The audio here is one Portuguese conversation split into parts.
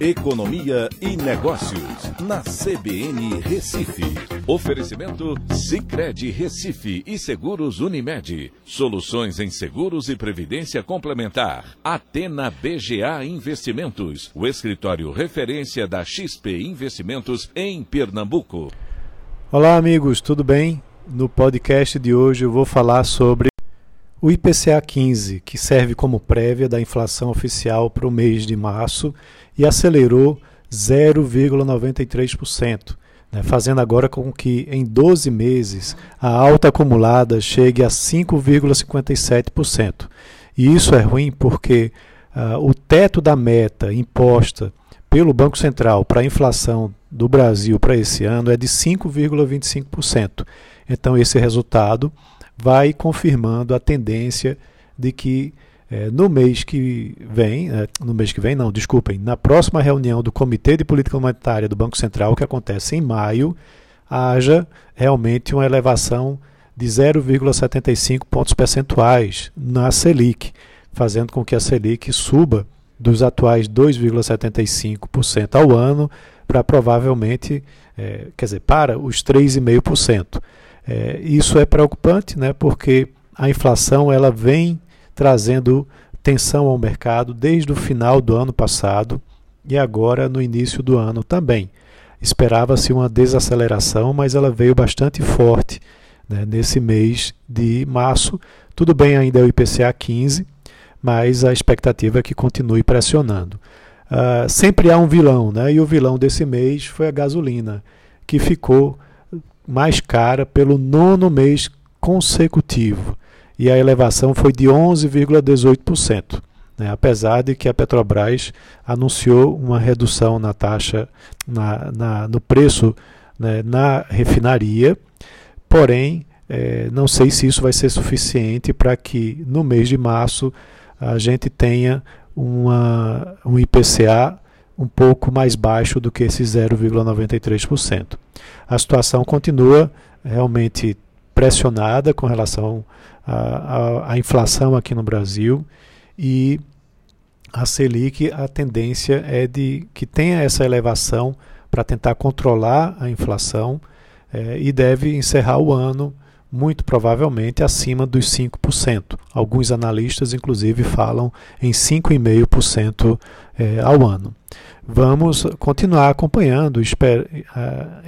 Economia e Negócios, na CBN Recife. Oferecimento Cicred Recife e Seguros Unimed. Soluções em seguros e previdência complementar. Atena BGA Investimentos, o escritório referência da XP Investimentos em Pernambuco. Olá, amigos, tudo bem? No podcast de hoje eu vou falar sobre o IPCA 15, que serve como prévia da inflação oficial para o mês de março e acelerou 0,93%, né, fazendo agora com que em 12 meses a alta acumulada chegue a 5,57%. E isso é ruim porque uh, o teto da meta imposta pelo Banco Central para a inflação do Brasil para esse ano é de 5,25%. Então, esse resultado vai confirmando a tendência de que é, no mês que vem, é, no mês que vem, não, desculpem, na próxima reunião do Comitê de Política Monetária do Banco Central, que acontece em maio, haja realmente uma elevação de 0,75 pontos percentuais na Selic, fazendo com que a Selic suba dos atuais 2,75% ao ano para provavelmente, é, quer dizer, para os 3,5%. É, isso é preocupante, né, porque a inflação ela vem trazendo tensão ao mercado desde o final do ano passado e agora no início do ano também. Esperava-se uma desaceleração, mas ela veio bastante forte né, nesse mês de março. Tudo bem, ainda é o IPCA 15, mas a expectativa é que continue pressionando. Uh, sempre há um vilão, né? e o vilão desse mês foi a gasolina, que ficou mais cara pelo nono mês consecutivo. E a elevação foi de 11,18%. Né, apesar de que a Petrobras anunciou uma redução na taxa, na, na no preço né, na refinaria, porém, é, não sei se isso vai ser suficiente para que no mês de março a gente tenha uma, um IPCA um pouco mais baixo do que esse 0,93%. A situação continua realmente pressionada com relação à inflação aqui no Brasil e a Selic, a tendência é de que tenha essa elevação para tentar controlar a inflação é, e deve encerrar o ano muito provavelmente acima dos 5%. Alguns analistas, inclusive, falam em 5,5% é, ao ano. Vamos continuar acompanhando uh,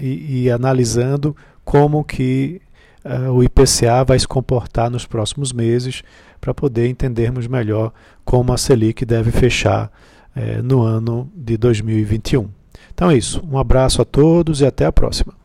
e, e, analisando como que uh, o IPCA vai se comportar nos próximos meses para poder entendermos melhor como a Selic deve fechar uh, no ano de 2021. Então é isso. Um abraço a todos e até a próxima.